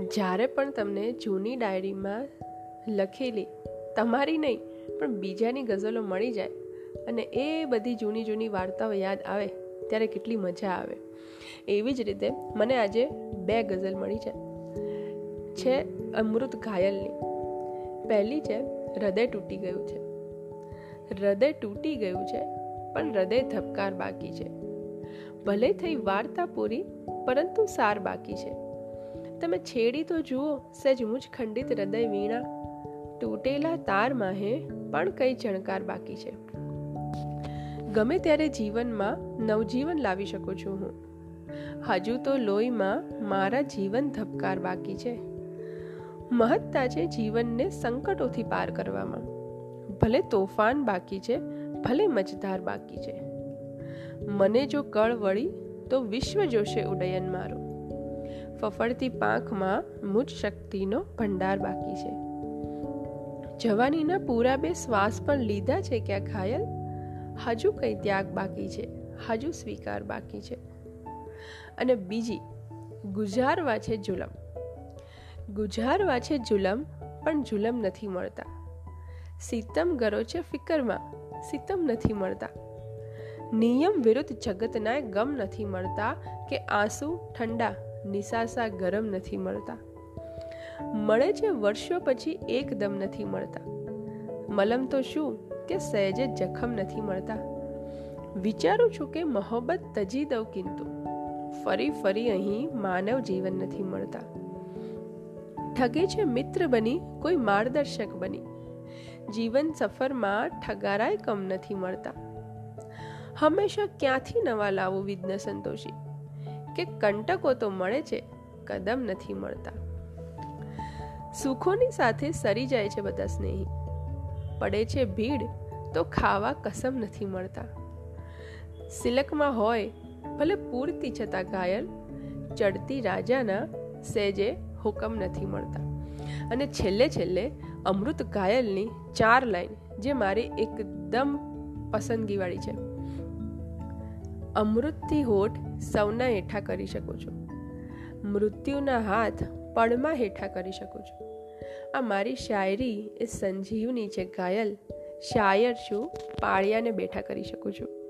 જ્યારે પણ તમને જૂની ડાયરીમાં લખેલી તમારી નહીં, પણ બીજાની ગઝલો મળી જાય અને એ બધી જૂની જૂની વાર્તાઓ યાદ આવે, ત્યારે કેટલી મજા આવે. એવી જ રીતે મને આજે બે ગઝલ મળી છે. છે અમૃત ઘાયલની. પહેલી છે, હૃદય તૂટી ગયું છે. હૃદય તૂટી ગયું છે, પણ હૃદય ધબકાર બાકી છે. ભલે થઈ વાર્તા પૂરી, પરંતુ સાર બાકી છે. તમે છેડી તો જુઓ, સહેજ મુજ ખંડિત હૃદય વીણા. તૂટેલા તાર માહે પણ કઈ જણકાર બાકી છે. ગમે ત્યારે જીવનમાં નવજીવન લાવી શકું છું હું. હજુ તો લોહીમાં મારા જીવન ધબકાર બાકી છે. મહત્તા છે જીવનને સંકટોથી પાર કરવામાં. ભલે તોફાન બાકી છે, ભલે મજદાર બાકી છે. મને જો કળ વળી, તો વિશ્વ જોશે ઉડયન મારું. ફફડતી પાંખમાં મૂજ શક્તિનો ભંડાર બાકી છે. જવાનીના પૂરા બે શ્વાસ પણ લીધા છે ક્યાં ઘાયલ? હજુ કઈ ત્યાગ બાકી છે. હજુ સ્વીકાર બાકી છે. અને બીજી, ગુજારવા છે જુલમ. ગુજારવા છે જુલમ, પણ જુલમ નથી મળતા. સીતમ ગરો છે ફિકરમાં, સીતમ નથી મળતા. નિયમ વિરુદ્ધ જગતના ગમ નથી મળતા કે આંસુ ઠંડા નિસાસા ગરમ નથી મળતા. મળે છે વર્ષો પછી એકદમ નથી મળતા. મલમ તો શું કે સહેજે જખમ નથી મળતા. વિચારું છું કે મોહબ્બત તજી દઉં કિંતુ. ફરી ફરી અહીં માનવ જીવન નથી મળતા. ઠગે છે મિત્ર બની, કોઈ માર્ગદર્શક બની. જીવન સફરમાં ઠગારાય કમ નથી મળતા. હંમેશા ક્યાંથી નવા લાવો વિઘ્ન સંતોષી? કે કંટકો તો મળે છે, કદમ નથી મળતા. સુખોની સાથે સરી જાય છે બધા સ્નેહી. પડે છે ભીડ, તો ખાવા કસમ નથી મળતા. સિલકમાં હોય, ભલે પૂરતી છતાં ઘાયલ, ચડતી રાજાના સેજે હુકમ નથી મળતા. અને છેલ્લે છેલ્લે અમૃત ઘાયલની ચાર લાઈન, જે મારી એકદમ પસંદગીવાળી છે. અમૃતથી હોઠ સૌના હેઠા કરી શકું છું. મૃત્યુના હાથ પળમાં હેઠા કરી શકું છું. આ મારી શાયરી એ સંજીવની છે, ઘાયલ. શાયર છું, પાળિયાને બેઠા કરી શકું છું.